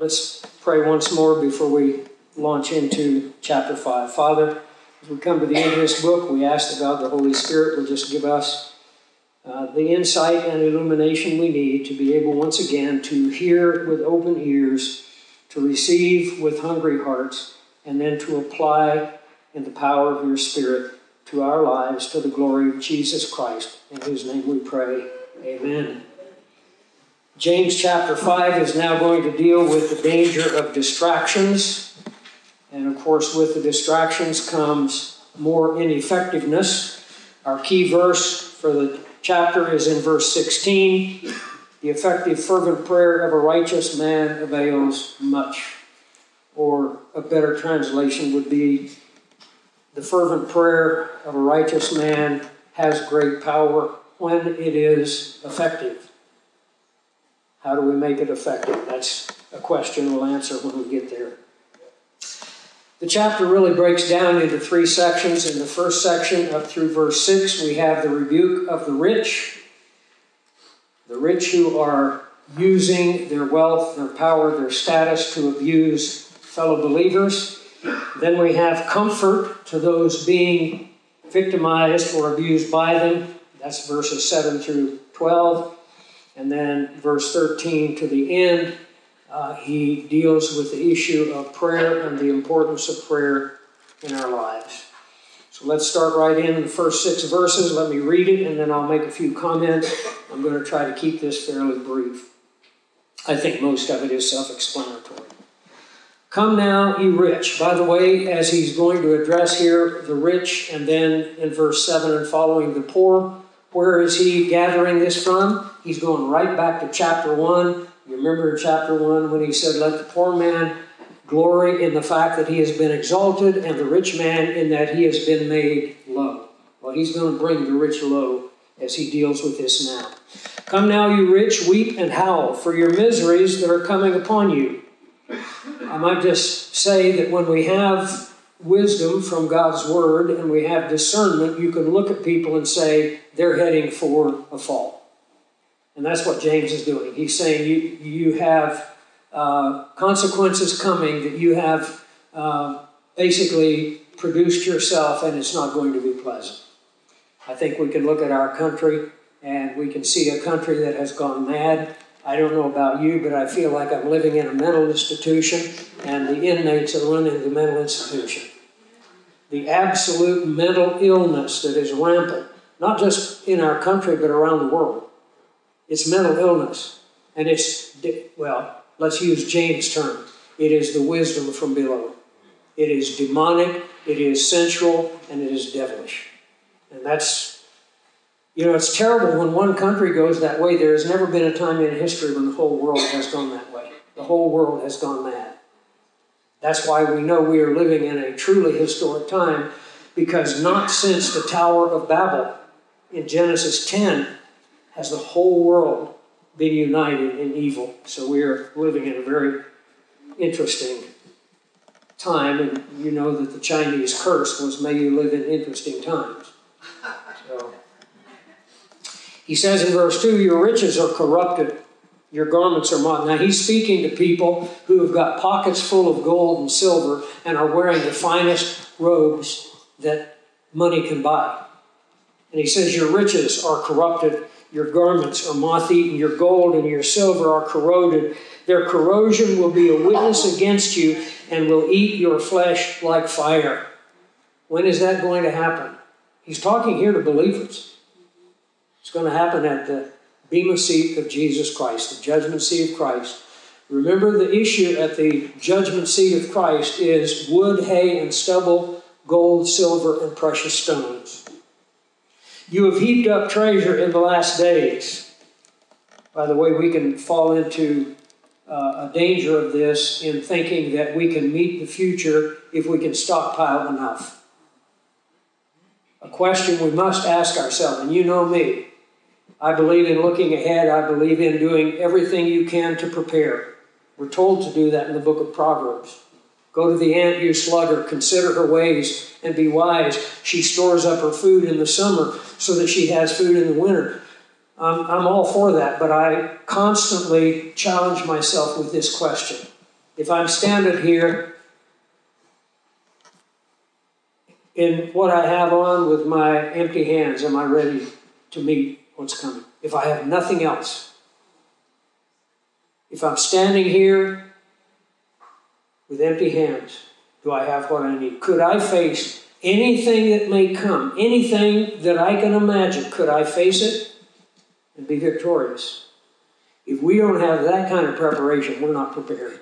Let's pray once more before we launch into chapter 5. Father, as we come to the end of this book, we ask that God the Holy Spirit will just give us uh, the insight and illumination we need to be able once again to hear with open ears, to receive with hungry hearts, and then to apply in the power of your Spirit to our lives to the glory of Jesus Christ, in whose name we pray. Amen. James chapter 5 is now going to deal with the danger of distractions. And of course, with the distractions comes more ineffectiveness. Our key verse for the chapter is in verse 16. The effective, fervent prayer of a righteous man avails much. Or a better translation would be the fervent prayer of a righteous man has great power when it is effective. How do we make it effective? That's a question we'll answer when we get there. The chapter really breaks down into three sections. In the first section, up through verse 6, we have the rebuke of the rich. The rich who are using their wealth, their power, their status to abuse fellow believers. Then we have comfort to those being victimized or abused by them. That's verses 7 through 12. And then verse 13 to the end, uh, he deals with the issue of prayer and the importance of prayer in our lives. So let's start right in the first six verses. Let me read it and then I'll make a few comments. I'm going to try to keep this fairly brief. I think most of it is self explanatory. Come now, ye rich. By the way, as he's going to address here the rich, and then in verse 7 and following the poor, where is he gathering this from? He's going right back to chapter 1. You remember in chapter 1 when he said, Let the poor man glory in the fact that he has been exalted, and the rich man in that he has been made low. Well, he's going to bring the rich low as he deals with this now. Come now, you rich, weep and howl for your miseries that are coming upon you. I might just say that when we have wisdom from God's Word and we have discernment, you can look at people and say they're heading for a fall. And that's what James is doing. He's saying you, you have uh, consequences coming that you have uh, basically produced yourself, and it's not going to be pleasant. I think we can look at our country and we can see a country that has gone mad. I don't know about you, but I feel like I'm living in a mental institution, and the inmates are running the mental institution the absolute mental illness that is rampant, not just in our country, but around the world. It's mental illness. And it's, well, let's use James' term it is the wisdom from below. It is demonic, it is sensual, and it is devilish. And that's, you know, it's terrible when one country goes that way. There has never been a time in history when the whole world has gone that way. The whole world has gone mad. That's why we know we are living in a truly historic time, because not since the Tower of Babel in Genesis 10 has the whole world been united in evil. So we are living in a very interesting time, and you know that the Chinese curse was may you live in interesting times. So he says in verse 2 Your riches are corrupted your garments are moth. Now he's speaking to people who have got pockets full of gold and silver and are wearing the finest robes that money can buy. And he says, Your riches are corrupted, your garments are moth eaten, your gold and your silver are corroded. Their corrosion will be a witness against you and will eat your flesh like fire. When is that going to happen? He's talking here to believers. It's going to happen at the Bema seat of Jesus Christ, the judgment seat of Christ. Remember, the issue at the judgment seat of Christ is wood, hay, and stubble, gold, silver, and precious stones. You have heaped up treasure in the last days. By the way, we can fall into uh, a danger of this in thinking that we can meet the future if we can stockpile enough. A question we must ask ourselves, and you know me, I believe in looking ahead. I believe in doing everything you can to prepare. We're told to do that in the book of Proverbs. Go to the ant, you sluggard, consider her ways and be wise. She stores up her food in the summer so that she has food in the winter. I'm all for that, but I constantly challenge myself with this question If I'm standing here in what I have on with my empty hands, am I ready to meet what's coming? If I have nothing else, if I'm standing here with empty hands, do I have what I need? Could I face anything that may come, anything that I can imagine? Could I face it and be victorious? If we don't have that kind of preparation, we're not prepared.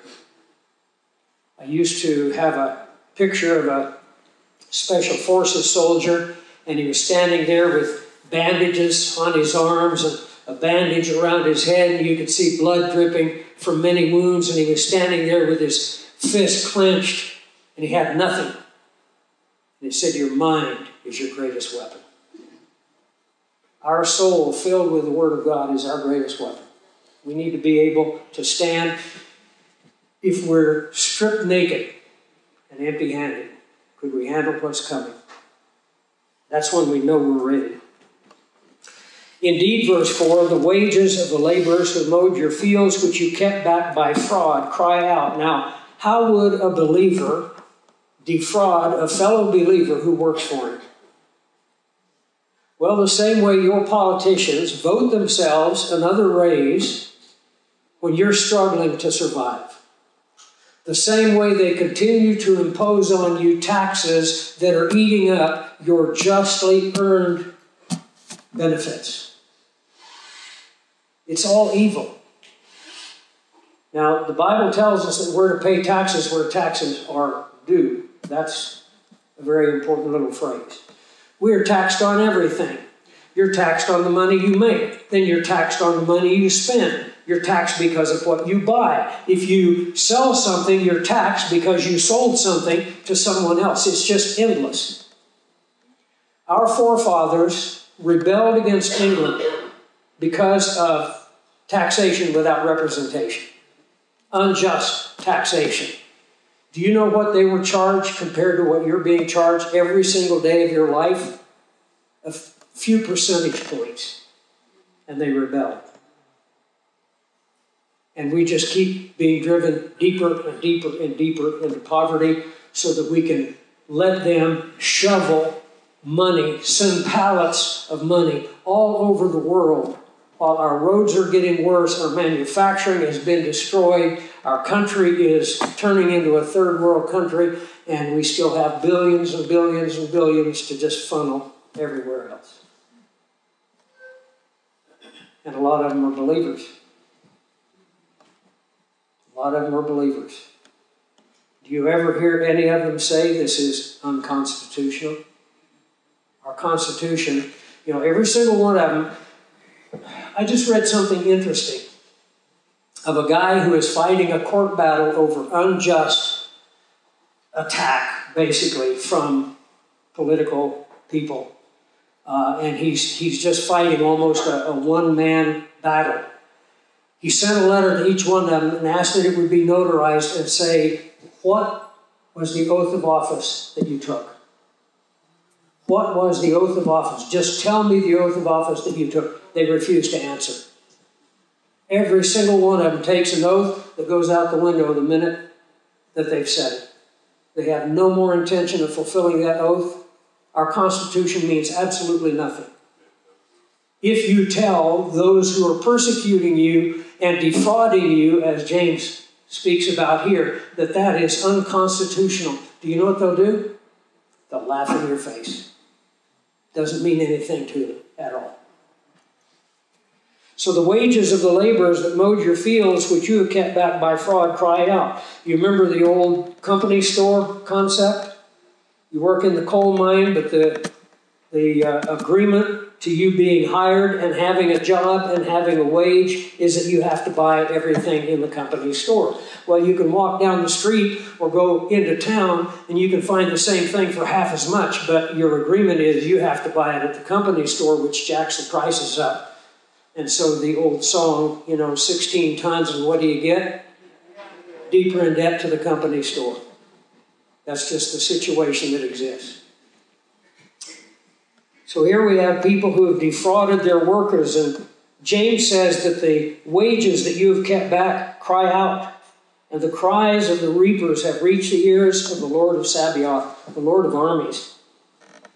I used to have a picture of a special forces soldier, and he was standing there with bandages on his arms and a bandage around his head, and you could see blood dripping from many wounds, and he was standing there with his fist clenched, and he had nothing. And he said, Your mind is your greatest weapon. Our soul, filled with the Word of God, is our greatest weapon. We need to be able to stand if we're stripped naked and empty handed. Could we handle what's coming? That's when we know we're ready. Indeed, verse 4 the wages of the laborers who mowed your fields, which you kept back by fraud, cry out. Now, how would a believer defraud a fellow believer who works for him? Well, the same way your politicians vote themselves another raise when you're struggling to survive the same way they continue to impose on you taxes that are eating up your justly earned benefits. It's all evil. Now, the Bible tells us that we're to pay taxes where taxes are due. That's a very important little phrase. We are taxed on everything. You're taxed on the money you make, then you're taxed on the money you spend. You're taxed because of what you buy. If you sell something, you're taxed because you sold something to someone else. It's just endless. Our forefathers rebelled against England because of taxation without representation, unjust taxation. Do you know what they were charged compared to what you're being charged every single day of your life? A few percentage points. And they rebelled. And we just keep being driven deeper and deeper and deeper into poverty so that we can let them shovel money, send pallets of money all over the world while our roads are getting worse, our manufacturing has been destroyed, our country is turning into a third world country, and we still have billions and billions and billions to just funnel everywhere else. And a lot of them are believers. A lot of them are believers. Do you ever hear any of them say this is unconstitutional? Our Constitution, you know, every single one of them. I just read something interesting of a guy who is fighting a court battle over unjust attack, basically, from political people. Uh, and he's, he's just fighting almost a, a one man battle. He sent a letter to each one of them and asked that it would be notarized and say, What was the oath of office that you took? What was the oath of office? Just tell me the oath of office that you took. They refused to answer. Every single one of them takes an oath that goes out the window the minute that they've said it. They have no more intention of fulfilling that oath. Our Constitution means absolutely nothing. If you tell those who are persecuting you and defrauding you, as James speaks about here, that that is unconstitutional. Do you know what they'll do? They'll laugh in your face. Doesn't mean anything to them at all. So the wages of the laborers that mowed your fields, which you have kept back by fraud, cry out. You remember the old company store concept? You work in the coal mine, but the, the uh, agreement to you being hired and having a job and having a wage is that you have to buy everything in the company store. Well, you can walk down the street or go into town and you can find the same thing for half as much, but your agreement is you have to buy it at the company store, which jacks the prices up. And so the old song, you know, 16 tons, and what do you get? Deeper in debt to the company store. That's just the situation that exists. So here we have people who have defrauded their workers, and James says that the wages that you have kept back cry out. and the cries of the reapers have reached the ears of the Lord of Sabaoth, the Lord of armies.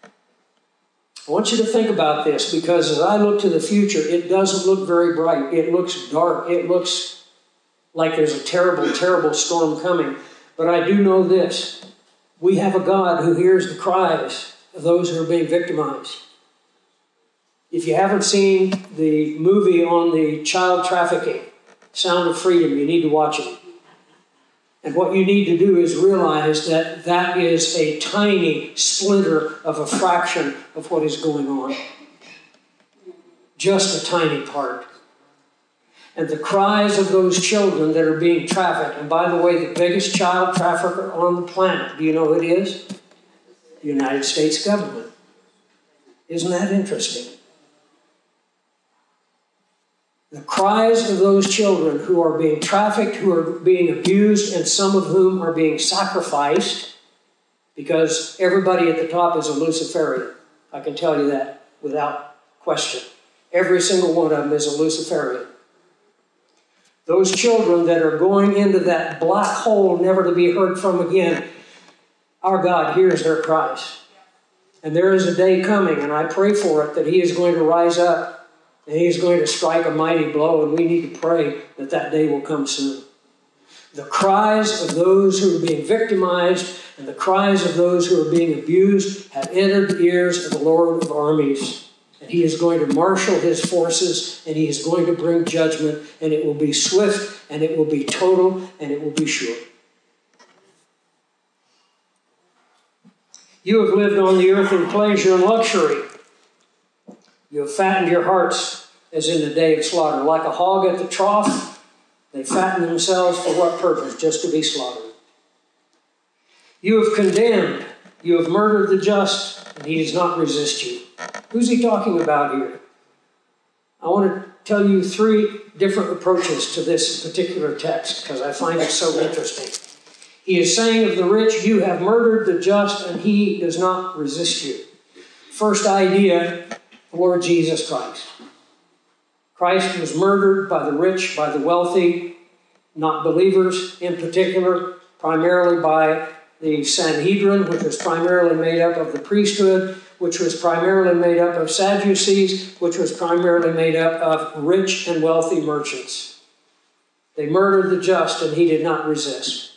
I want you to think about this because as I look to the future, it doesn't look very bright. It looks dark. It looks like there's a terrible, terrible storm coming. But I do know this we have a God who hears the cries of those who are being victimized. If you haven't seen the movie on the child trafficking, Sound of Freedom, you need to watch it. And what you need to do is realize that that is a tiny splinter of a fraction of what is going on. Just a tiny part. And the cries of those children that are being trafficked, and by the way, the biggest child trafficker on the planet, do you know who it is? United States government. Isn't that interesting? The cries of those children who are being trafficked, who are being abused, and some of whom are being sacrificed, because everybody at the top is a Luciferian. I can tell you that without question. Every single one of them is a Luciferian. Those children that are going into that black hole, never to be heard from again, our God hears their cries. And there is a day coming, and I pray for it, that He is going to rise up and He is going to strike a mighty blow, and we need to pray that that day will come soon. The cries of those who are being victimized and the cries of those who are being abused have entered the ears of the Lord of armies. And he is going to marshal his forces and he is going to bring judgment, and it will be swift and it will be total and it will be sure. You have lived on the earth in pleasure and luxury. You have fattened your hearts as in the day of slaughter. Like a hog at the trough, they fatten themselves for what purpose? Just to be slaughtered. You have condemned, you have murdered the just, and he does not resist you. Who's he talking about here? I want to tell you three different approaches to this particular text because I find it so interesting. He is saying of the rich, You have murdered the just, and he does not resist you. First idea Lord Jesus Christ. Christ was murdered by the rich, by the wealthy, not believers in particular, primarily by the Sanhedrin, which was primarily made up of the priesthood, which was primarily made up of Sadducees, which was primarily made up of rich and wealthy merchants. They murdered the just, and he did not resist.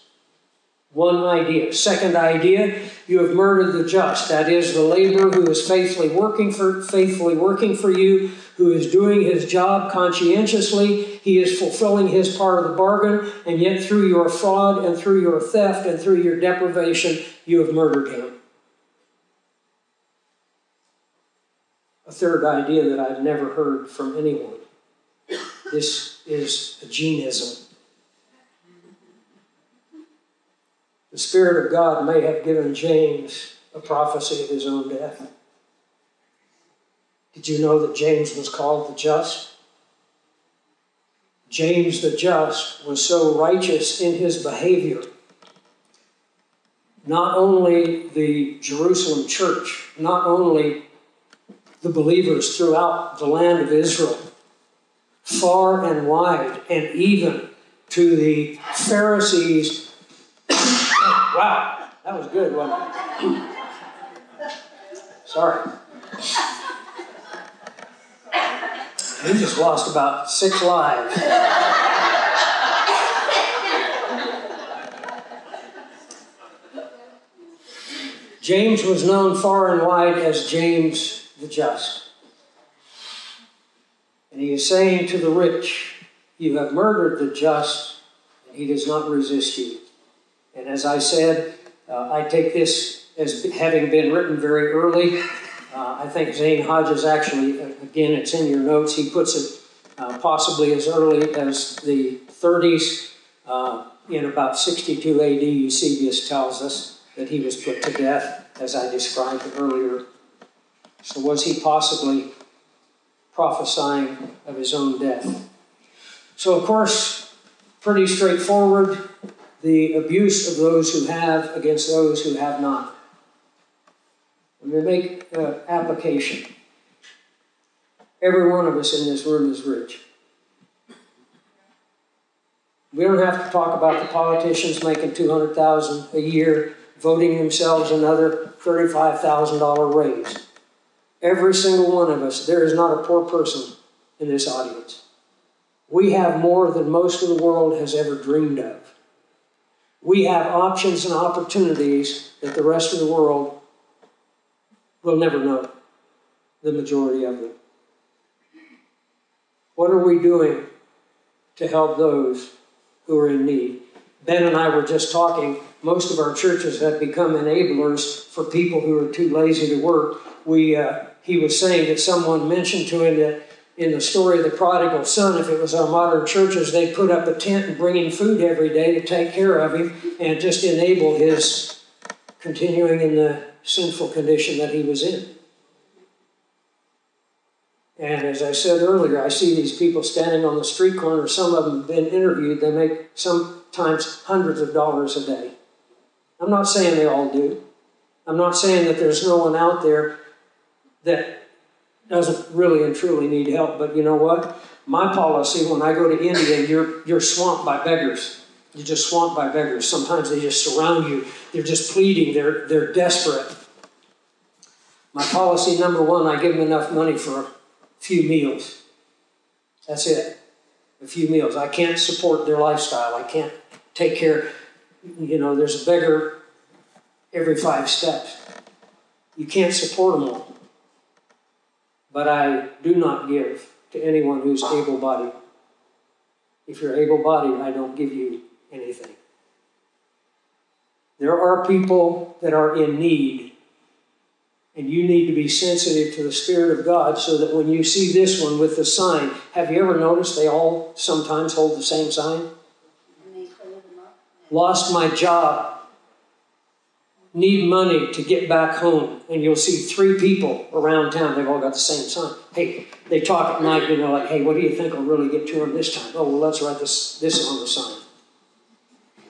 One idea. Second idea, you have murdered the just. That is the laborer who is faithfully working for faithfully working for you, who is doing his job conscientiously. He is fulfilling his part of the bargain, and yet through your fraud and through your theft and through your deprivation, you have murdered him. A third idea that I've never heard from anyone. This is a Gene-ism. The Spirit of God may have given James a prophecy of his own death. Did you know that James was called the just? James the just was so righteous in his behavior. Not only the Jerusalem church, not only the believers throughout the land of Israel, far and wide, and even to the Pharisees Wow, that was good, wasn't it? Sorry. We just lost about six lives. James was known far and wide as James the Just. And he is saying to the rich, You have murdered the just, and he does not resist you. And as I said, uh, I take this as having been written very early. Uh, I think Zane Hodges actually, uh, again, it's in your notes, he puts it uh, possibly as early as the 30s. Uh, in about 62 AD, Eusebius tells us that he was put to death, as I described earlier. So, was he possibly prophesying of his own death? So, of course, pretty straightforward the abuse of those who have against those who have not. And we make uh, application. Every one of us in this room is rich. We don't have to talk about the politicians making 200000 a year, voting themselves another $35,000 raise. Every single one of us, there is not a poor person in this audience. We have more than most of the world has ever dreamed of. We have options and opportunities that the rest of the world will never know, the majority of them. What are we doing to help those who are in need? Ben and I were just talking. Most of our churches have become enablers for people who are too lazy to work. We, uh, he was saying that someone mentioned to him that in the story of the prodigal son, if it was our modern churches, they'd put up a tent and bring him food every day to take care of him and just enable his continuing in the sinful condition that he was in. And as I said earlier, I see these people standing on the street corner. Some of them have been interviewed. They make sometimes hundreds of dollars a day. I'm not saying they all do. I'm not saying that there's no one out there that doesn't really and truly need help. But you know what? My policy when I go to India, you're, you're swamped by beggars. You're just swamped by beggars. Sometimes they just surround you. They're just pleading. They're, they're desperate. My policy number one, I give them enough money for a few meals. That's it. A few meals. I can't support their lifestyle. I can't take care. You know, there's a beggar every five steps. You can't support them all but I do not give to anyone who's able bodied. If you're able bodied, I don't give you anything. There are people that are in need, and you need to be sensitive to the Spirit of God so that when you see this one with the sign, have you ever noticed they all sometimes hold the same sign? Lost my job need money to get back home, and you'll see three people around town. They've all got the same sign. Hey, they talk at night, you know, like, hey, what do you think will really get to them this time? Oh, well, let's write this, this on the sign.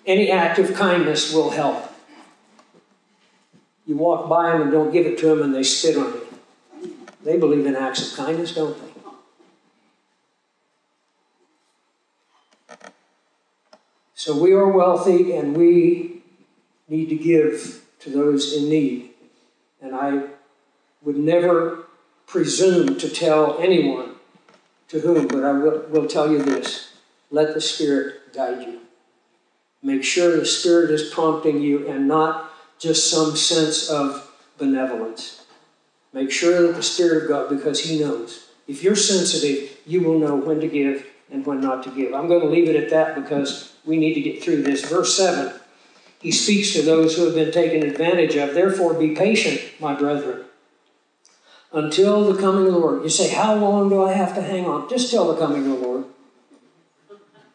Any act of kindness will help. You walk by them and don't give it to them, and they spit on you. They believe in acts of kindness, don't they? So we are wealthy and we need to give to those in need. And I would never presume to tell anyone to whom, but I will, will tell you this let the Spirit guide you. Make sure the Spirit is prompting you and not just some sense of benevolence. Make sure that the Spirit of God, because He knows. If you're sensitive, you will know when to give and when not to give. I'm going to leave it at that because we need to get through this. Verse 7 he speaks to those who have been taken advantage of. Therefore, be patient, my brethren, until the coming of the Lord. You say, How long do I have to hang on? Just till the coming of the Lord.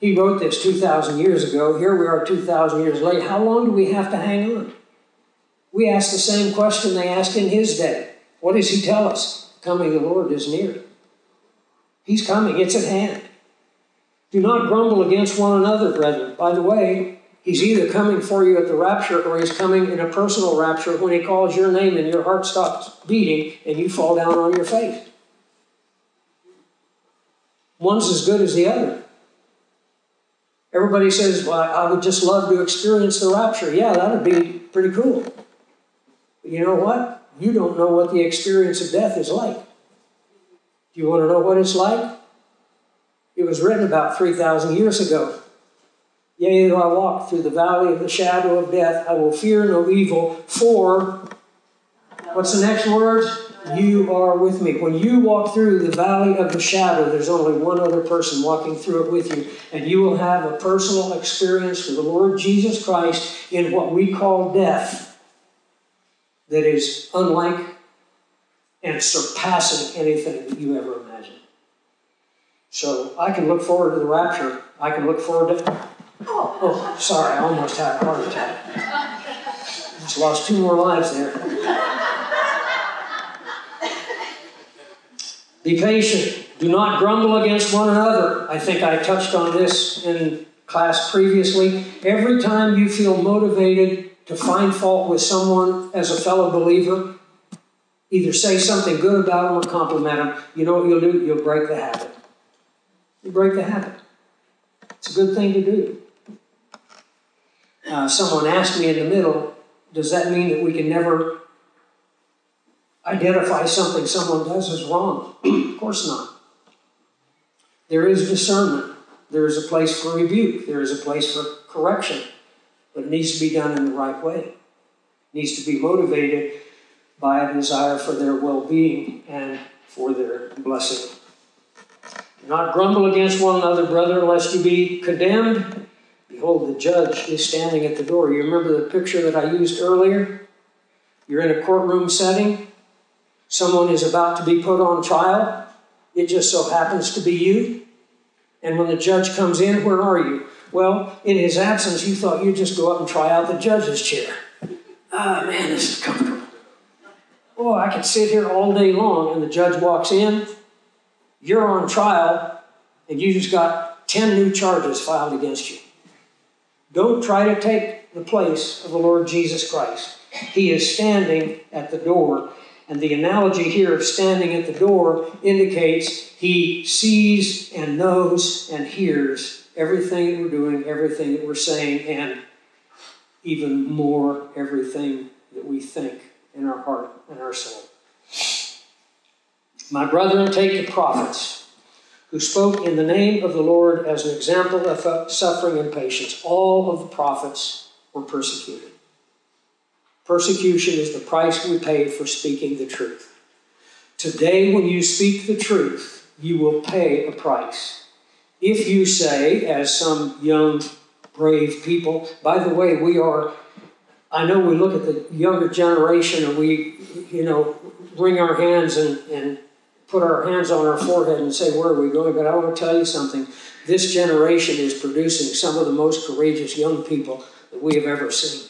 He wrote this 2,000 years ago. Here we are 2,000 years late. How long do we have to hang on? We ask the same question they asked in his day. What does he tell us? Coming of the Lord is near. He's coming, it's at hand. Do not grumble against one another, brethren. By the way, He's either coming for you at the rapture or he's coming in a personal rapture when he calls your name and your heart stops beating and you fall down on your face. One's as good as the other. Everybody says, Well, I would just love to experience the rapture. Yeah, that would be pretty cool. But you know what? You don't know what the experience of death is like. Do you want to know what it's like? It was written about 3,000 years ago. Yea, though I walk through the valley of the shadow of death, I will fear no evil, for what's the next word? You are with me. When you walk through the valley of the shadow, there's only one other person walking through it with you, and you will have a personal experience with the Lord Jesus Christ in what we call death that is unlike and surpassing anything that you ever imagined. So I can look forward to the rapture. I can look forward to Oh, sorry, I almost had a heart attack. Just lost two more lives there. Be patient. Do not grumble against one another. I think I touched on this in class previously. Every time you feel motivated to find fault with someone as a fellow believer, either say something good about them or compliment them, you know what you'll do? You'll break the habit. You break the habit. It's a good thing to do. Uh, someone asked me in the middle, does that mean that we can never identify something someone does as wrong? of course not. There is discernment. There is a place for rebuke. There is a place for correction. But it needs to be done in the right way. It needs to be motivated by a desire for their well being and for their blessing. Do not grumble against one another, brother, lest you be condemned. Behold, the judge is standing at the door. You remember the picture that I used earlier? You're in a courtroom setting. Someone is about to be put on trial. It just so happens to be you. And when the judge comes in, where are you? Well, in his absence, you thought you'd just go up and try out the judge's chair. Ah, man, this is comfortable. Oh, I could sit here all day long, and the judge walks in. You're on trial, and you just got 10 new charges filed against you. Don't try to take the place of the Lord Jesus Christ. He is standing at the door. And the analogy here of standing at the door indicates he sees and knows and hears everything that we're doing, everything that we're saying, and even more everything that we think in our heart and our soul. My brethren, take the prophets who spoke in the name of the Lord as an example of suffering and patience. All of the prophets were persecuted. Persecution is the price we pay for speaking the truth. Today, when you speak the truth, you will pay a price. If you say, as some young, brave people, by the way, we are, I know we look at the younger generation and we, you know, wring our hands and, and put our hands on our forehead and say, Where are we going? But I want to tell you something. This generation is producing some of the most courageous young people that we have ever seen.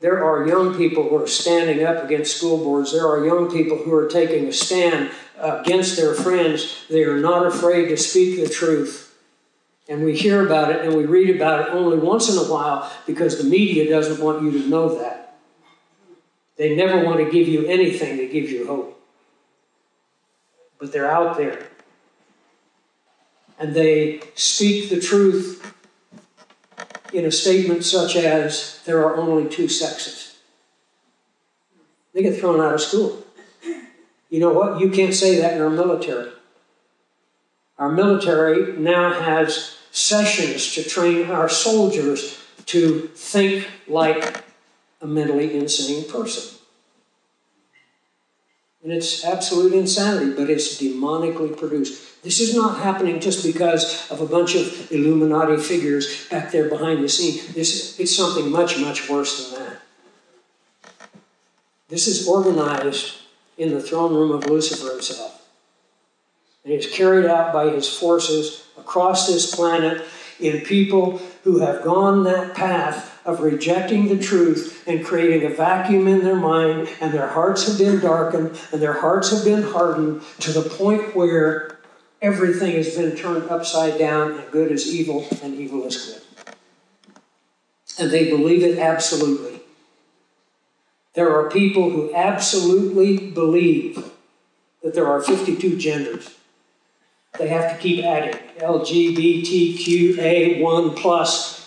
There are young people who are standing up against school boards. There are young people who are taking a stand against their friends. They are not afraid to speak the truth. And we hear about it and we read about it only once in a while because the media doesn't want you to know that. They never want to give you anything to give you hope but they're out there. And they speak the truth in a statement such as, there are only two sexes. They get thrown out of school. You know what? You can't say that in our military. Our military now has sessions to train our soldiers to think like a mentally insane person. And it's absolute insanity, but it's demonically produced. This is not happening just because of a bunch of Illuminati figures back there behind the scene. This, it's something much, much worse than that. This is organized in the throne room of Lucifer himself. And it's carried out by his forces across this planet in people who have gone that path of rejecting the truth and creating a vacuum in their mind, and their hearts have been darkened and their hearts have been hardened to the point where everything has been turned upside down, and good is evil, and evil is good. And they believe it absolutely. There are people who absolutely believe that there are 52 genders. They have to keep adding LGBTQA1 plus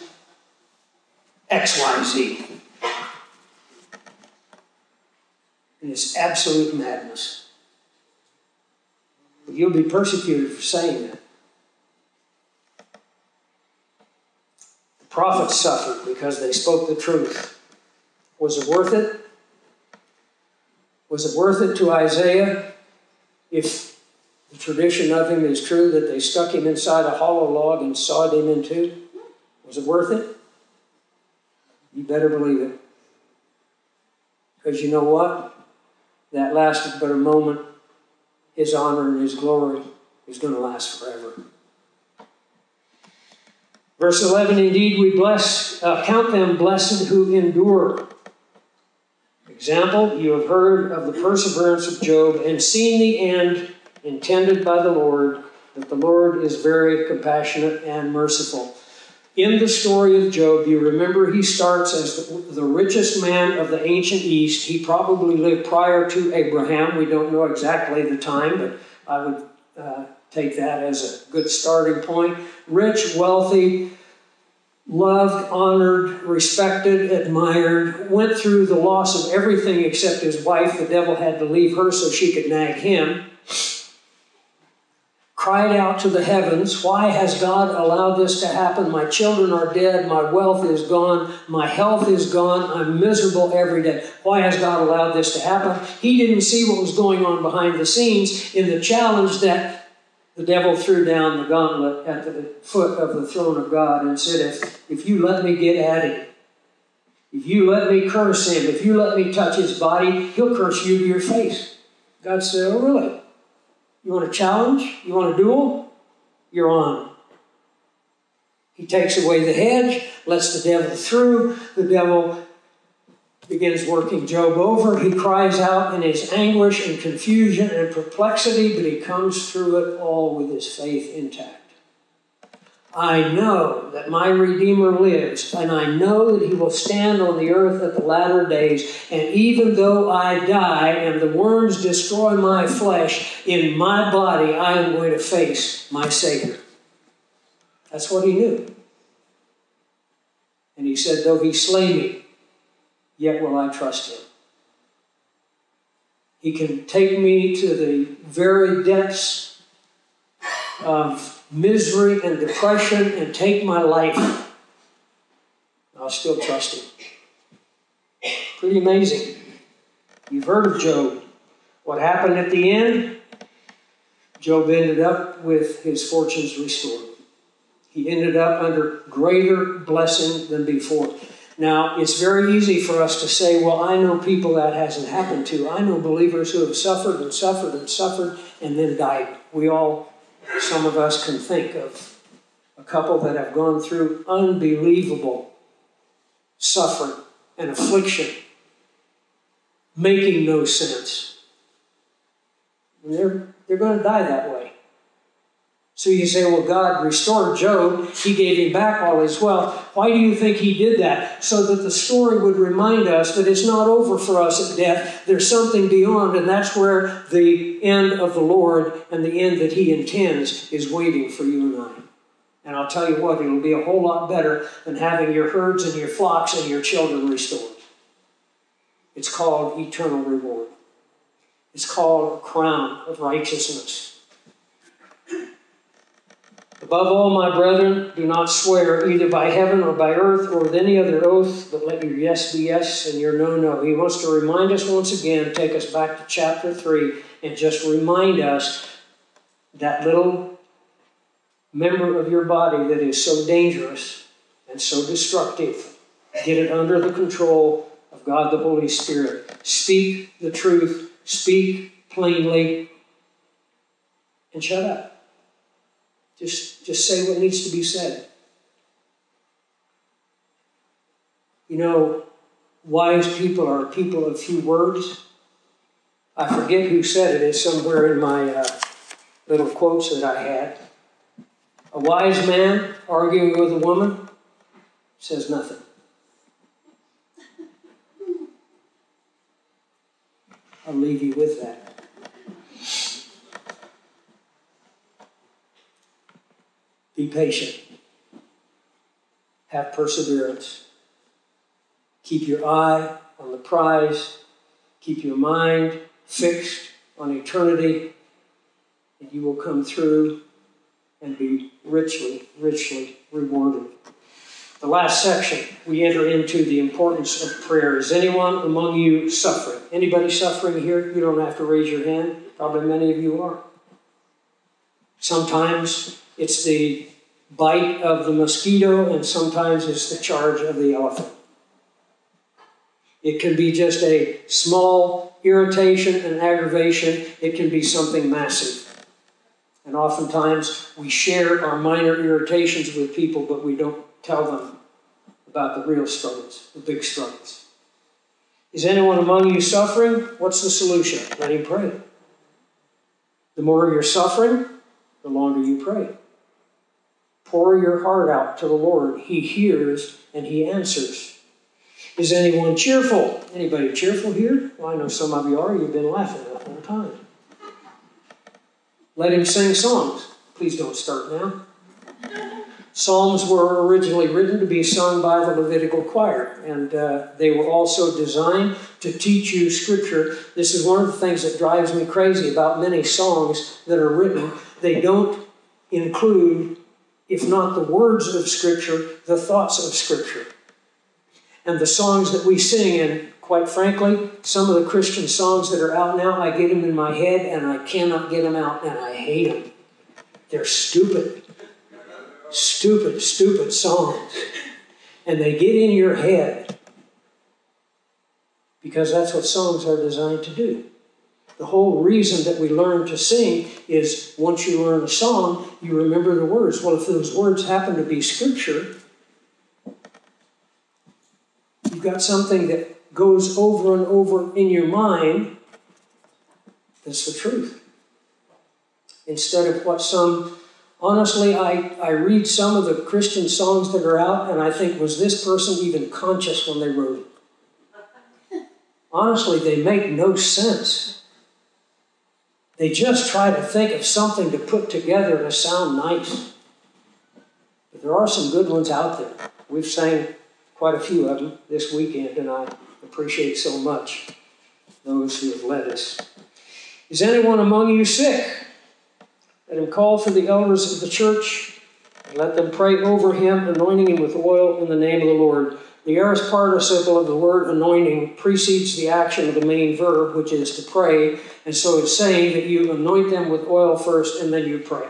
XYZ. And it's absolute madness. You'll be persecuted for saying that. The prophets suffered because they spoke the truth. Was it worth it? Was it worth it to Isaiah if the tradition of him is true that they stuck him inside a hollow log and sawed him in two? Was it worth it? You better believe it. Because you know what? That lasted but a moment. His honor and his glory is going to last forever. Verse 11 Indeed, we bless, uh, count them blessed who endure. Example, you have heard of the perseverance of Job and seen the end intended by the Lord, that the Lord is very compassionate and merciful. In the story of Job, you remember he starts as the, the, richest man of the ancient East. He probably lived prior to Abraham. We don't know exactly the time, but I would uh, take that as a good starting point. Rich, wealthy, loved, honored, respected, admired, went through the loss of everything except his wife. The devil had to leave her so she could nag him. Cried out to the heavens, Why has God allowed this to happen? My children are dead, my wealth is gone, my health is gone, I'm miserable every day. Why has God allowed this to happen? He didn't see what was going on behind the scenes in the challenge that the devil threw down the gauntlet at the foot of the throne of God and said, If, if you let me get at him, if you let me curse him, if you let me touch his body, he'll curse you to your face. God said, Oh, really? You want a challenge? You want a duel? You're on. He takes away the hedge, lets the devil through. The devil begins working Job over. He cries out in his anguish and confusion and perplexity, but he comes through it all with his faith intact. I know that my Redeemer lives, and I know that he will stand on the earth at the latter days. And even though I die and the worms destroy my flesh, in my body I am going to face my Savior. That's what he knew. And he said, Though he slay me, yet will I trust him. He can take me to the very depths of misery and depression and take my life. I'll still trust him. Pretty amazing. You've heard of Job. What happened at the end? Job ended up with his fortunes restored. He ended up under greater blessing than before. Now, it's very easy for us to say, well, I know people that hasn't happened to. I know believers who have suffered and suffered and suffered and then died. We all, some of us can think of a couple that have gone through unbelievable suffering and affliction, making no sense. They're, they're going to die that way. So you say, well, God restored Job. He gave him back all his wealth. Why do you think he did that? So that the story would remind us that it's not over for us at death. There's something beyond, and that's where the end of the Lord and the end that he intends is waiting for you and I. And I'll tell you what, it'll be a whole lot better than having your herds and your flocks and your children restored. It's called eternal reward. It's called a crown of righteousness. Above all, my brethren, do not swear either by heaven or by earth or with any other oath, but let your yes be yes and your no, no. He wants to remind us once again, take us back to chapter 3, and just remind us that little member of your body that is so dangerous and so destructive. Get it under the control of God the Holy Spirit. Speak the truth, speak plainly, and shut up. Just, just say what needs to be said. You know, wise people are people of few words. I forget who said it. It's somewhere in my uh, little quotes that I had. A wise man arguing with a woman says nothing. I'll leave you with that. Be patient. Have perseverance. Keep your eye on the prize. Keep your mind fixed on eternity, and you will come through and be richly, richly rewarded. The last section, we enter into the importance of prayer. Is anyone among you suffering? Anybody suffering here? You don't have to raise your hand. Probably many of you are. Sometimes it's the bite of the mosquito, and sometimes it's the charge of the elephant. It can be just a small irritation and aggravation, it can be something massive. And oftentimes we share our minor irritations with people, but we don't tell them about the real struggles, the big struggles. Is anyone among you suffering? What's the solution? Let him pray. The more you're suffering, the longer you pray. Pour your heart out to the Lord. He hears and He answers. Is anyone cheerful? Anybody cheerful here? Well, I know some of you are. You've been laughing the whole time. let him sing songs. Please don't start now. Psalms were originally written to be sung by the Levitical choir, and uh, they were also designed to teach you Scripture. This is one of the things that drives me crazy about many songs that are written. They don't include, if not the words of Scripture, the thoughts of Scripture. And the songs that we sing, and quite frankly, some of the Christian songs that are out now, I get them in my head and I cannot get them out, and I hate them. They're stupid stupid, stupid songs. And they get in your head because that's what songs are designed to do. The whole reason that we learn to sing is once you learn a song, you remember the words. Well, if those words happen to be scripture, you've got something that goes over and over in your mind that's the truth. Instead of what some honestly, I, I read some of the Christian songs that are out and I think, was this person even conscious when they wrote it? Honestly, they make no sense. They just try to think of something to put together to sound nice. But there are some good ones out there. We've sang quite a few of them this weekend, and I appreciate so much those who have led us. Is anyone among you sick? Let him call for the elders of the church, and let them pray over him, anointing him with oil in the name of the Lord. The aorist participle of the word anointing precedes the action of the main verb, which is to pray, and so it's saying that you anoint them with oil first and then you pray.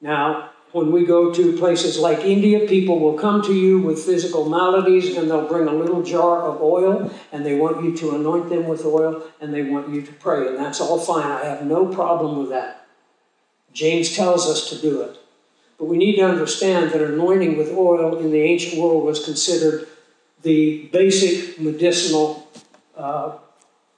Now, when we go to places like India, people will come to you with physical maladies and they'll bring a little jar of oil and they want you to anoint them with oil and they want you to pray. And that's all fine. I have no problem with that. James tells us to do it. But we need to understand that anointing with oil in the ancient world was considered the basic medicinal uh,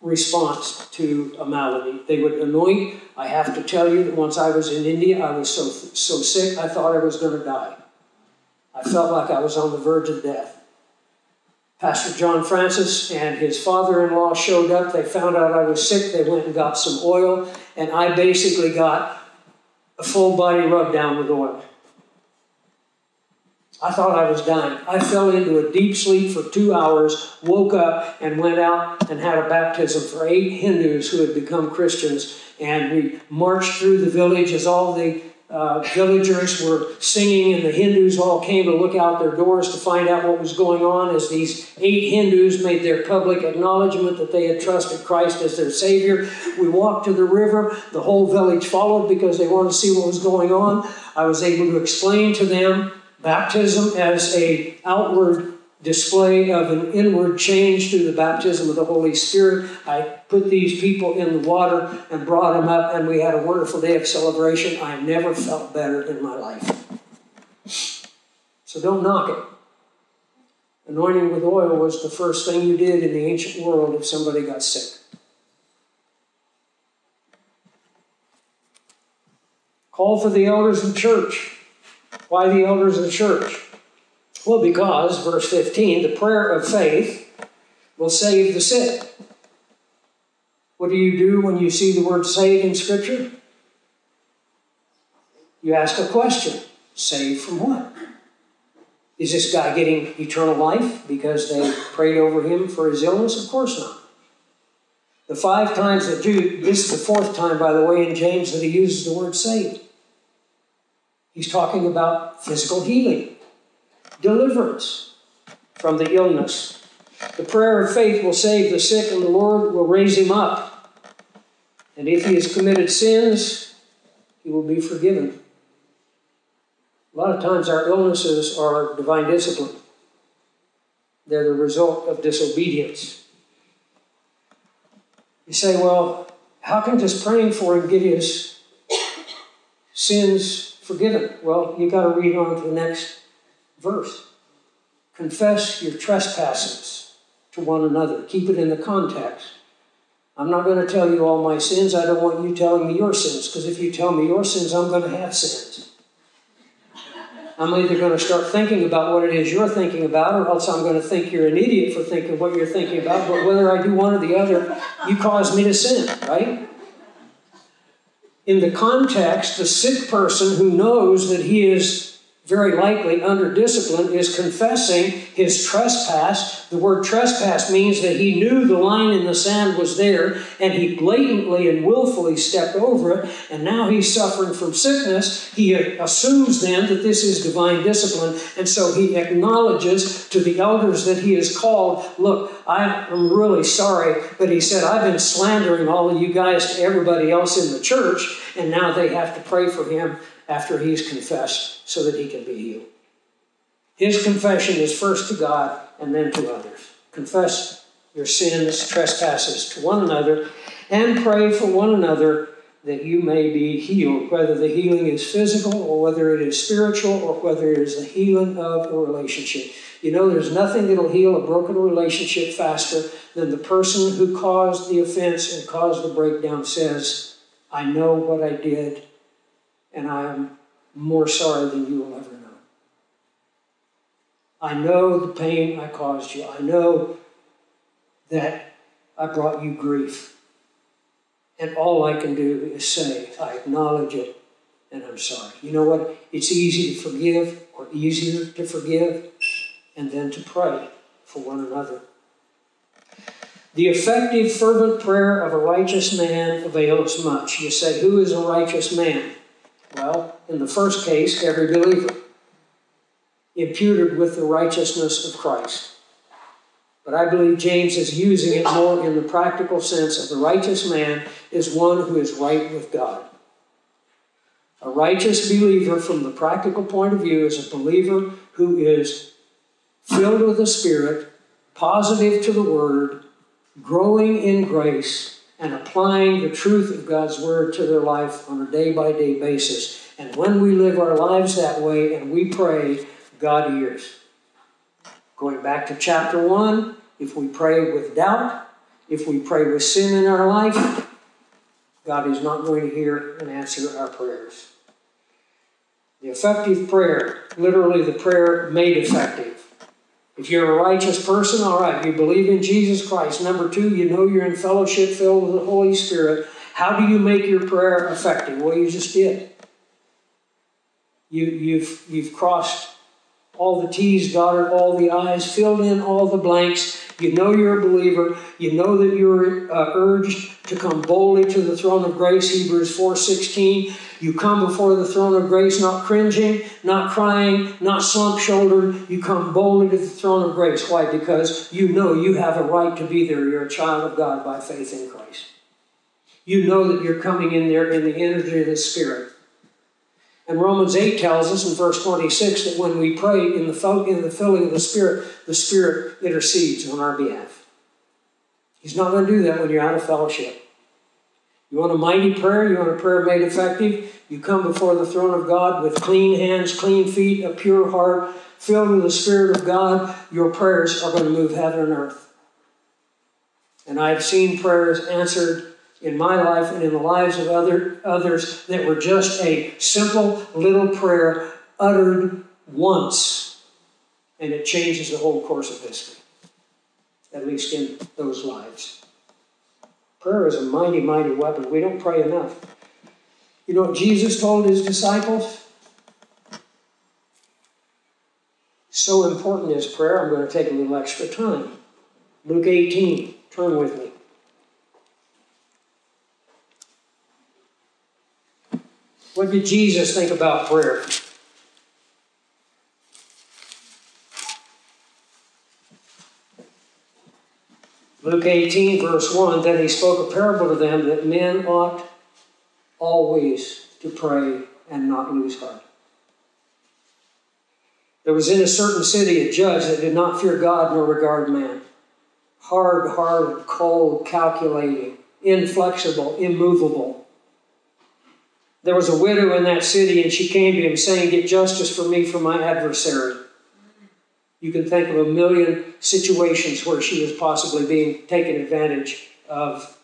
response to a malady. They would anoint. I have to tell you that once I was in India, I was so, so sick, I thought I was going to die. I felt like I was on the verge of death. Pastor John Francis and his father in law showed up. They found out I was sick. They went and got some oil, and I basically got a full body rub down with oil. I thought I was dying. I fell into a deep sleep for two hours, woke up, and went out and had a baptism for eight Hindus who had become Christians. And we marched through the village as all the uh, villagers were singing, and the Hindus all came to look out their doors to find out what was going on as these eight Hindus made their public acknowledgement that they had trusted Christ as their Savior. We walked to the river. The whole village followed because they wanted to see what was going on. I was able to explain to them baptism as a outward display of an inward change through the baptism of the Holy Spirit. I put these people in the water and brought them up, and we had a wonderful day of celebration. I never felt better in my life. So don't knock it. Anointing with oil was the first thing you did in the ancient world if somebody got sick. Call for the elders the church. Why the elders of the church? Well, because, verse 15, the prayer of faith will save the sick. What do you do when you see the word save in Scripture? You ask a question Save from what? Is this guy getting eternal life because they prayed over him for his illness? Of course not. The five times that Jude, this is the fourth time, by the way, in James that he uses the word saved. He's talking about physical healing deliverance from the illness. The prayer of faith will save the sick, and the Lord will raise him up. And if he has committed sins, he will be forgiven. A lot of times our illnesses are divine discipline. They're the result of disobedience. You say, well, how can just praying for him get his sins forgiven? Well, you've got to read on to the next verse. Confess your trespasses to one another. Keep it in the context. I'm not going to tell you all my sins. I don't want you telling me your sins, because if you tell me your sins, I'm going to have sins. I'm either going to start thinking about what it is you're thinking about, or else I'm going to think you're an idiot for thinking what you're thinking about. But whether I do one or the other, you cause me to sin, right? In the context, the sick person who knows that he is very likely under discipline is confessing his trespass. The word trespass means that he knew the line in the sand was there and he blatantly and willfully stepped over it, and now he's suffering from sickness. He assumes then that this is divine discipline, and so he acknowledges to the elders that he is called, Look, I'm really sorry, but he said, I've been slandering all of you guys to everybody else in the church, and now they have to pray for him after he's confessed so that he can be healed. His confession is first to God and then to others. Confess your sins, trespasses to one another, and pray for one another that you may be healed, whether the healing is physical or whether it is spiritual or whether it is the healing of a relationship. You know, there's nothing that'll heal a broken relationship faster than the person who caused the offense and caused the breakdown says, I know what I did and I am more sorry than you will ever know. I know the pain I caused you. I know that I brought you grief. And all I can do is say, I acknowledge it and I'm sorry. You know what? It's easy to forgive or easier to forgive and then to pray for one another. The effective, fervent prayer of a righteous man avails much. You say, Who is a righteous man? Well, in the first case, every believer, imputed with the righteousness of Christ. But I believe James is using it more in the practical sense of the righteous man is one who is right with God. A righteous believer, from the practical point of view, is a believer who is filled with the Spirit, positive to the Word, growing in grace, and applying the truth of God's Word to their life on a day by day basis. And when we live our lives that way and we pray, God hears. Going back to chapter 1, if we pray with doubt, if we pray with sin in our life, God is not going to hear and answer our prayers. The effective prayer, literally the prayer made effective. If you're a righteous person, all right, you believe in Jesus Christ. Number two, you know you're in fellowship filled with the Holy Spirit. How do you make your prayer effective? Well, you just did. You, you've, you've crossed all the T's, dotted all the I's, filled in all the blanks. You know you're a believer. You know that you're uh, urged to come boldly to the throne of grace, Hebrews 4.16. You come before the throne of grace not cringing, not crying, not slump shouldered. You come boldly to the throne of grace. Why? Because you know you have a right to be there. You're a child of God by faith in Christ. You know that you're coming in there in the energy of the Spirit. And Romans 8 tells us in verse 26 that when we pray in the, in the filling of the Spirit, the Spirit intercedes on our behalf. He's not going to do that when you're out of fellowship. You want a mighty prayer? You want a prayer made effective? You come before the throne of God with clean hands, clean feet, a pure heart, filled with the Spirit of God. Your prayers are going to move heaven and earth. And I've seen prayers answered in my life and in the lives of other, others that were just a simple little prayer uttered once, and it changes the whole course of history, at least in those lives. Prayer is a mighty, mighty weapon. We don't pray enough. You know what Jesus told his disciples? So important is prayer, I'm going to take a little extra time. Luke 18, turn with me. What did Jesus think about prayer? Luke 18, verse 1 Then he spoke a parable to them that men ought always to pray and not lose heart. There was in a certain city a judge that did not fear God nor regard man. Hard, hard, cold, calculating, inflexible, immovable. There was a widow in that city, and she came to him, saying, Get justice for me from my adversary. You can think of a million situations where she was possibly being taken advantage of,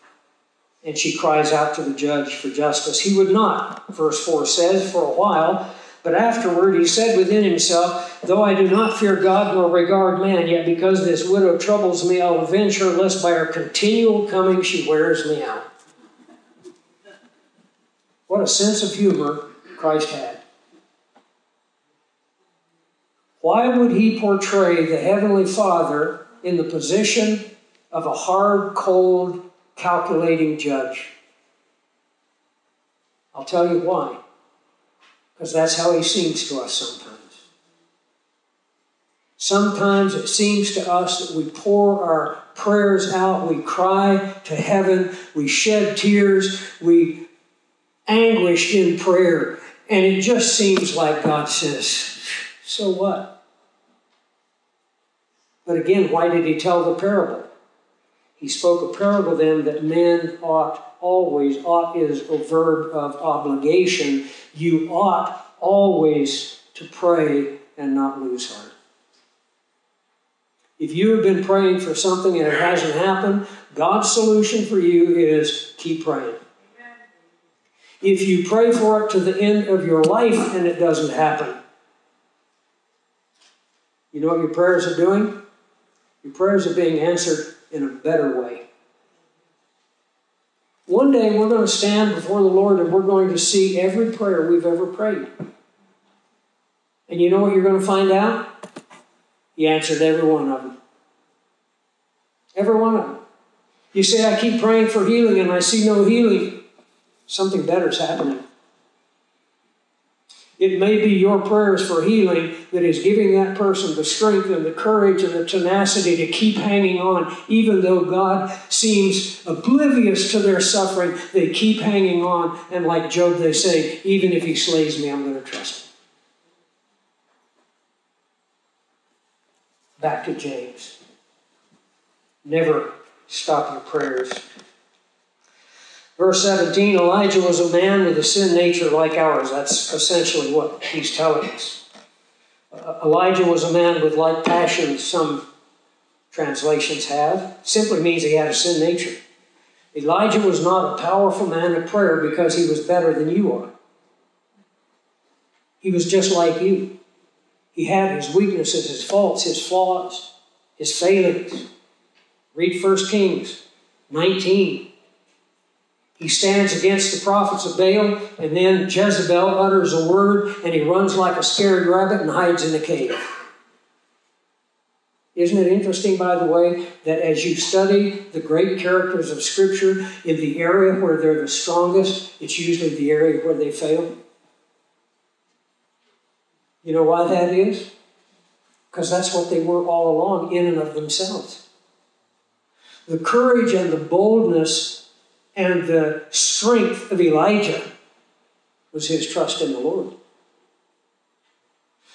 and she cries out to the judge for justice. He would not, verse 4 says, for a while, but afterward he said within himself, Though I do not fear God nor regard man, yet because this widow troubles me, I'll avenge her, lest by her continual coming she wears me out. What a sense of humor Christ had. Why would he portray the Heavenly Father in the position of a hard, cold, calculating judge? I'll tell you why. Because that's how he seems to us sometimes. Sometimes it seems to us that we pour our prayers out, we cry to heaven, we shed tears, we anguish in prayer, and it just seems like God says, So what? But again, why did he tell the parable? He spoke a parable then that men ought always, ought is a verb of obligation. You ought always to pray and not lose heart. If you have been praying for something and it hasn't happened, God's solution for you is keep praying. If you pray for it to the end of your life and it doesn't happen, you know what your prayers are doing? Your prayers are being answered in a better way. One day we're going to stand before the Lord and we're going to see every prayer we've ever prayed. And you know what you're going to find out? He answered every one of them. Every one of them. You say, I keep praying for healing and I see no healing. Something better is happening. It may be your prayers for healing that is giving that person the strength and the courage and the tenacity to keep hanging on, even though God seems oblivious to their suffering. They keep hanging on, and like Job, they say, Even if he slays me, I'm going to trust him. Back to James. Never stop your prayers Verse 17 Elijah was a man with a sin nature like ours. That's essentially what he's telling us. Uh, Elijah was a man with like passions, some translations have. Simply means he had a sin nature. Elijah was not a powerful man of prayer because he was better than you are. He was just like you. He had his weaknesses, his faults, his flaws, his failings. Read 1 Kings 19. He stands against the prophets of Baal, and then Jezebel utters a word, and he runs like a scared rabbit and hides in a cave. Isn't it interesting, by the way, that as you study the great characters of Scripture in the area where they're the strongest, it's usually the area where they fail? You know why that is? Because that's what they were all along, in and of themselves. The courage and the boldness and the strength of Elijah was his trust in the Lord.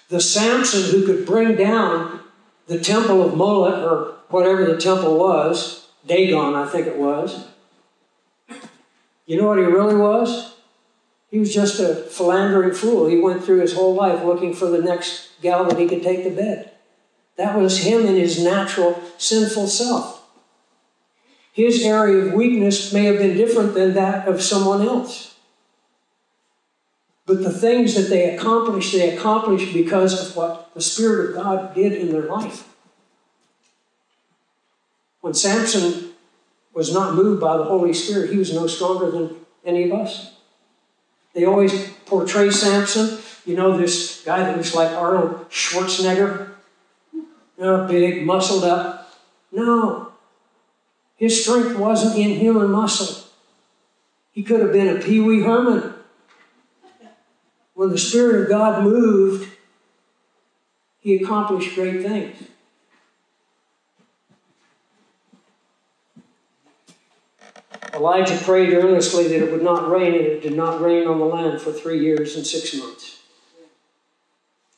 The Samson who could bring down the temple of Moloch, or whatever the temple was, Dagon, I think it was. You know what he really was? He was just a philandering fool. He went through his whole life looking for the next gal that he could take to bed. That was him in his natural sinful self. His area of weakness may have been different than that of someone else. But the things that they accomplished, they accomplished because of what the Spirit of God did in their life. When Samson was not moved by the Holy Spirit, he was no stronger than any of us. They always portray Samson, you know, this guy that looks like Arnold Schwarzenegger, you know, big, muscled up. No, his strength wasn't in human muscle. He could have been a Pee Wee Herman. When the Spirit of God moved, he accomplished great things. Elijah prayed earnestly that it would not rain, and it did not rain on the land for three years and six months.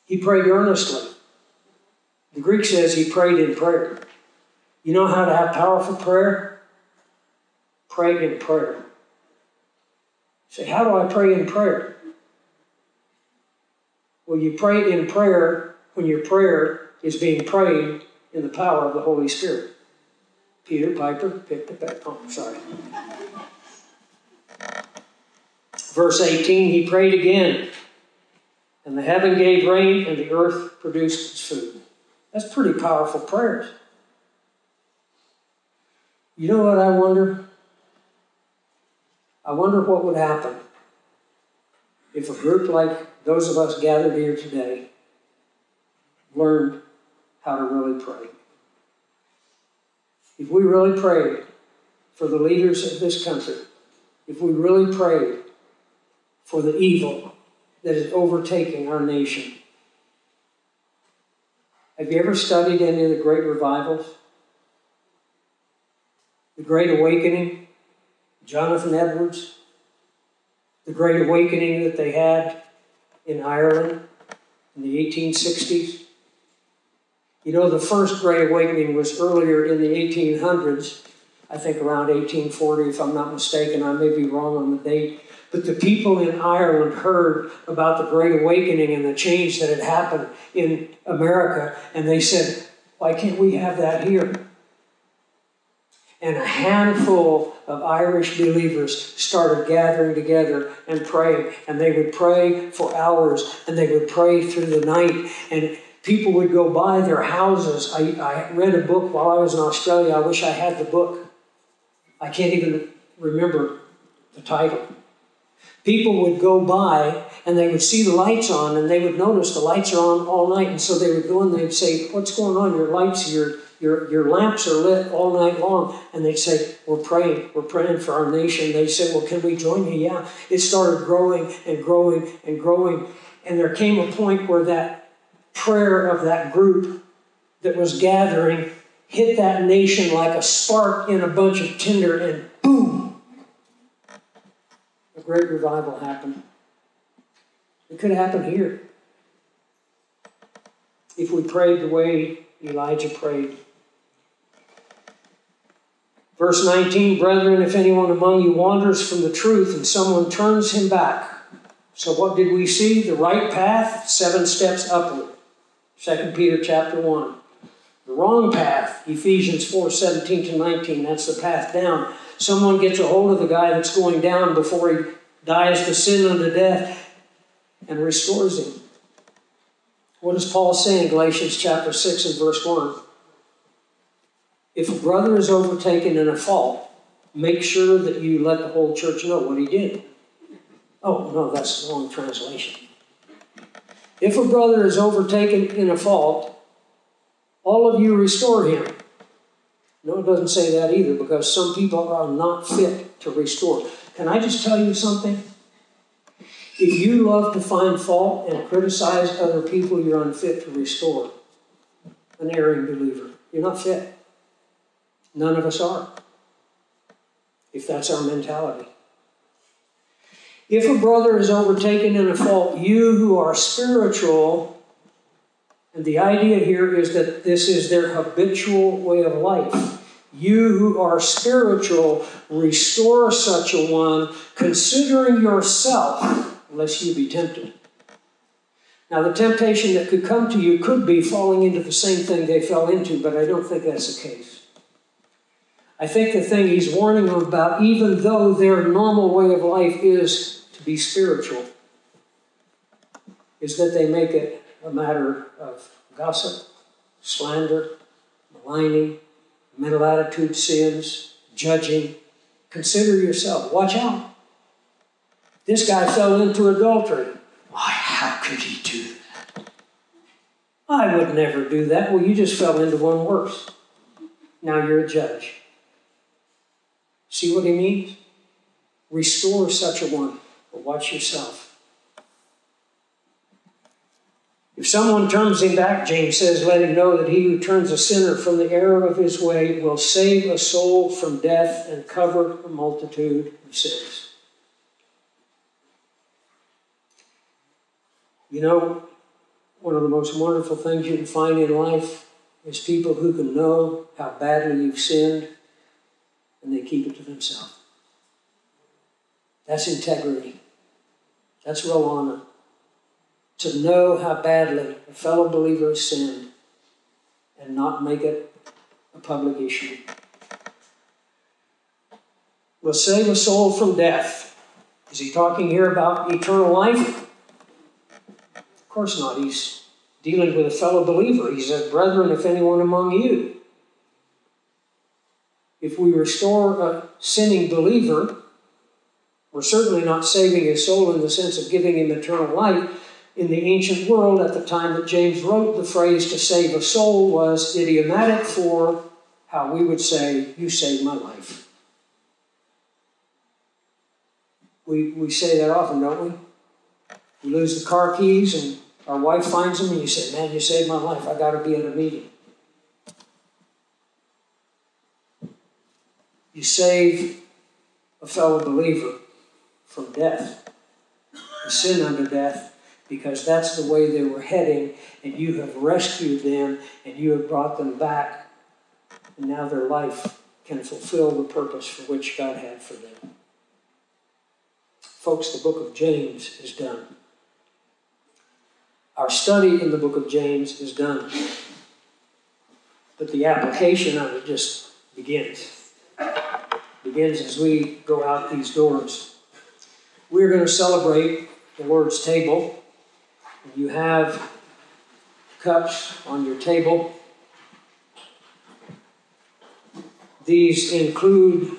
He prayed earnestly. The Greek says he prayed in prayer. You know how to have powerful prayer? Pray in prayer. Say, how do I pray in prayer? Well, you pray in prayer when your prayer is being prayed in the power of the Holy Spirit. Peter Piper picked the back. Oh, sorry. Verse 18, he prayed again, and the heaven gave rain, and the earth produced its food. That's pretty powerful prayers. You know what I wonder? I wonder what would happen if a group like those of us gathered here today learned how to really pray. If we really prayed for the leaders of this country, if we really prayed for the evil that is overtaking our nation, have you ever studied any of the great revivals? The Great Awakening, Jonathan Edwards, the Great Awakening that they had in Ireland in the 1860s. You know, the first Great Awakening was earlier in the 1800s, I think around 1840, if I'm not mistaken. I may be wrong on the date. But the people in Ireland heard about the Great Awakening and the change that had happened in America, and they said, Why can't we have that here? And a handful of Irish believers started gathering together and praying. And they would pray for hours and they would pray through the night. And people would go by their houses. I, I read a book while I was in Australia. I wish I had the book. I can't even remember the title. People would go by and they would see the lights on and they would notice the lights are on all night. And so they would go and they'd say, What's going on? Your lights, your your, your lamps are lit all night long. And they say, We're praying. We're praying for our nation. They said, Well, can we join you? Yeah. It started growing and growing and growing. And there came a point where that prayer of that group that was gathering hit that nation like a spark in a bunch of tinder, and boom! A great revival happened. It could happen here if we prayed the way Elijah prayed. Verse 19, brethren, if anyone among you wanders from the truth and someone turns him back. So what did we see? The right path, seven steps upward. 2 Peter chapter 1. The wrong path, Ephesians 4, 17 to 19, that's the path down. Someone gets a hold of the guy that's going down before he dies to sin unto death and restores him. What does Paul say in Galatians chapter 6 and verse 1? If a brother is overtaken in a fault, make sure that you let the whole church know what he did. Oh, no, that's the wrong translation. If a brother is overtaken in a fault, all of you restore him. No, it doesn't say that either because some people are not fit to restore. Can I just tell you something? If you love to find fault and criticize other people, you're unfit to restore an erring believer. You're not fit. None of us are, if that's our mentality. If a brother is overtaken in a fault, you who are spiritual, and the idea here is that this is their habitual way of life. You who are spiritual, restore such a one, considering yourself, lest you be tempted. Now, the temptation that could come to you could be falling into the same thing they fell into, but I don't think that's the case. I think the thing he's warning them about, even though their normal way of life is to be spiritual, is that they make it a matter of gossip, slander, maligning, mental attitude sins, judging. Consider yourself. Watch out. This guy fell into adultery. Why, how could he do that? I would never do that. Well, you just fell into one worse. Now you're a judge. See what he means? Restore such a one, but watch yourself. If someone turns him back, James says, let him know that he who turns a sinner from the error of his way will save a soul from death and cover a multitude of sins. You know, one of the most wonderful things you can find in life is people who can know how badly you've sinned and they keep it to themselves. That's integrity. That's real honor. To know how badly a fellow believer has sinned and not make it a public issue. Will save a soul from death. Is he talking here about eternal life? Of course not. He's dealing with a fellow believer. He says, Brethren, if anyone among you if we restore a sinning believer, We're certainly not saving his soul in the sense of giving him eternal life. In the ancient world, at the time that James wrote, the phrase to save a soul was idiomatic for how we would say, You saved my life. We, we say that often, don't we? We lose the car keys and our wife finds them and you say, Man, you saved my life. I got to be in a meeting. You save a fellow believer from death, a sin unto death, because that's the way they were heading, and you have rescued them and you have brought them back, and now their life can fulfill the purpose for which God had for them. Folks, the book of James is done. Our study in the book of James is done. But the application of it just begins. Begins as we go out these doors. We're going to celebrate the Lord's table. You have cups on your table. These include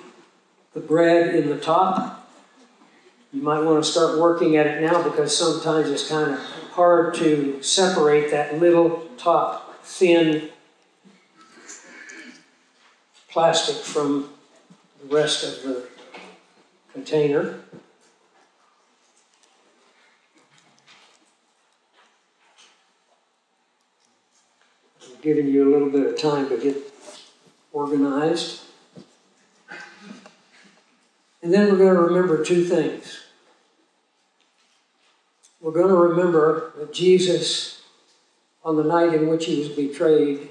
the bread in the top. You might want to start working at it now because sometimes it's kind of hard to separate that little top thin plastic from the rest of the container. I'm giving you a little bit of time to get organized. And then we're going to remember two things we're going to remember that Jesus, on the night in which he was betrayed,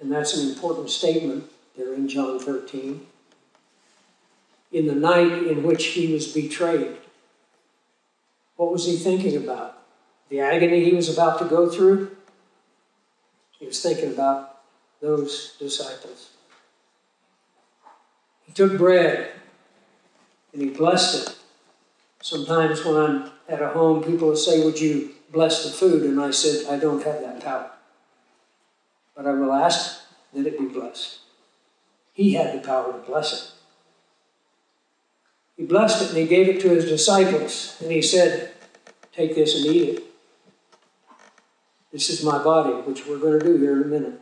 and that's an important statement there in John 13, in the night in which he was betrayed, what was he thinking about? The agony he was about to go through? He was thinking about those disciples. He took bread and he blessed it. Sometimes when I'm at a home, people will say, Would you bless the food? And I said, I don't have that power. But I will ask that it be blessed. He had the power to bless it. He blessed it and he gave it to his disciples. And he said, Take this and eat it. This is my body, which we're going to do here in a minute,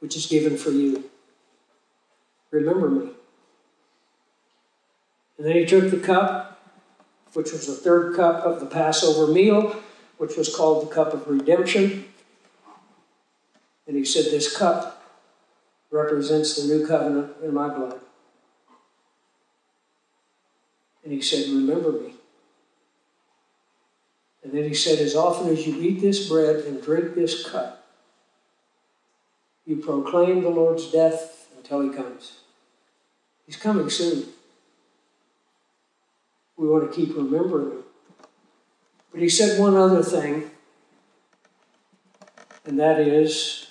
which is given for you. Remember me. And then he took the cup which was the third cup of the Passover meal, which was called the cup of redemption. And he said, This cup represents the new covenant in my blood. And he said, Remember me. And then he said, As often as you eat this bread and drink this cup, you proclaim the Lord's death until he comes. He's coming soon we want to keep remembering him. But he said one other thing, and that is,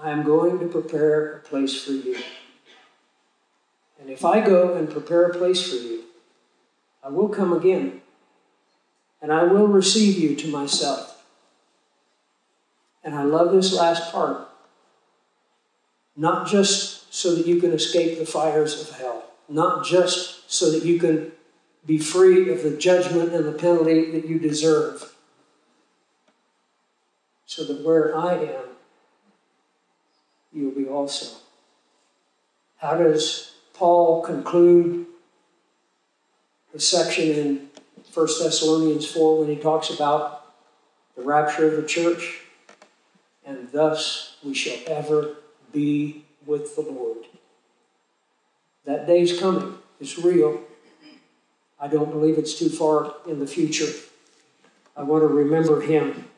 I am going to prepare a place for you. And if I go and prepare a place for you, I will come again, and I will receive you to myself. And I love this last part. Not just so that you can escape the fires of hell, not just so that you can be free of the judgment and the penalty that you deserve. So that where I am, you will be also. How does Paul conclude the section in 1 Thessalonians 4 when he talks about the rapture of the church? And thus we shall ever be with the Lord. That day's coming. It's real. I don't believe it's too far in the future. I want to remember him.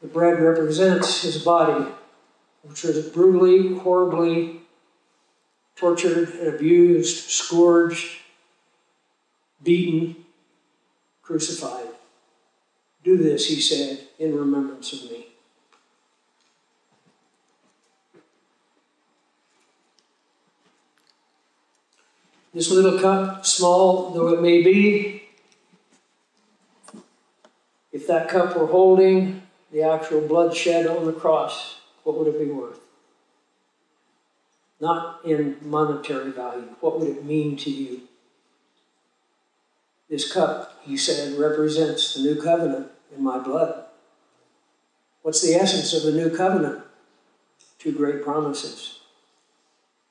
The bread represents his body, which was brutally, horribly tortured abused, scourged, beaten, crucified. Do this, he said, in remembrance of me. This little cup, small though it may be, if that cup were holding the actual blood shed on the cross, what would it be worth? Not in monetary value. What would it mean to you? This cup, he said, represents the new covenant in my blood. What's the essence of the new covenant? Two great promises.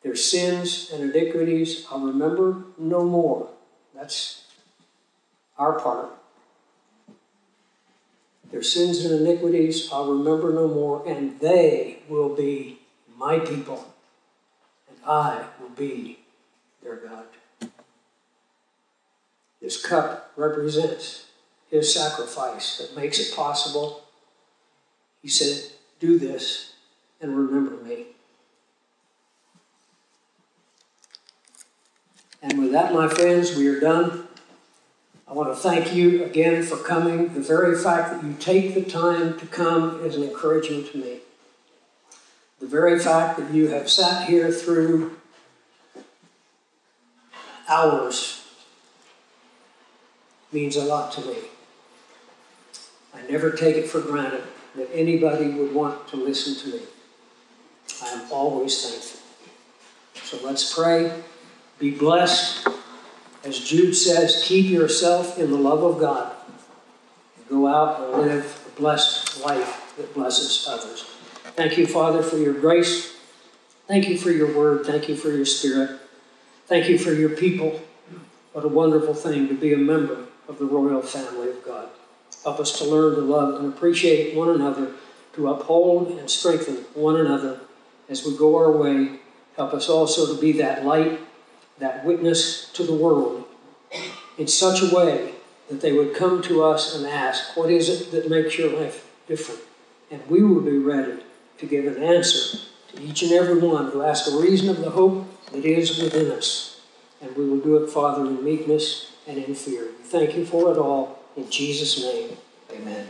Their sins and iniquities I'll remember no more. That's our part. Their sins and iniquities I'll remember no more, and they will be my people, I will be their God. This cup represents his sacrifice that makes it possible. He said, Do this and remember me. And with that, my friends, we are done. I want to thank you again for coming. The very fact that you take the time to come is an encouragement to me. The very fact that you have sat here through hours means a lot to me. I never take it for granted that anybody would want to listen to me. I am always thankful. So let's pray. Be blessed. As Jude says, keep yourself in the love of God. And go out and live a blessed life that blesses others. Thank you, Father, for your grace. Thank you for your word. Thank you for your spirit. Thank you for your people. What a wonderful thing to be a member of the royal family of God. Help us to learn to love and appreciate one another, to uphold and strengthen one another as we go our way. Help us also to be that light that witness to the world in such a way that they would come to us and ask, What is it that makes your life different? And we will be ready to give an answer to each and every one who asks a reason of the hope that is within us. And we will do it, Father, in meekness and in fear. We thank you for it all. In Jesus' name, amen.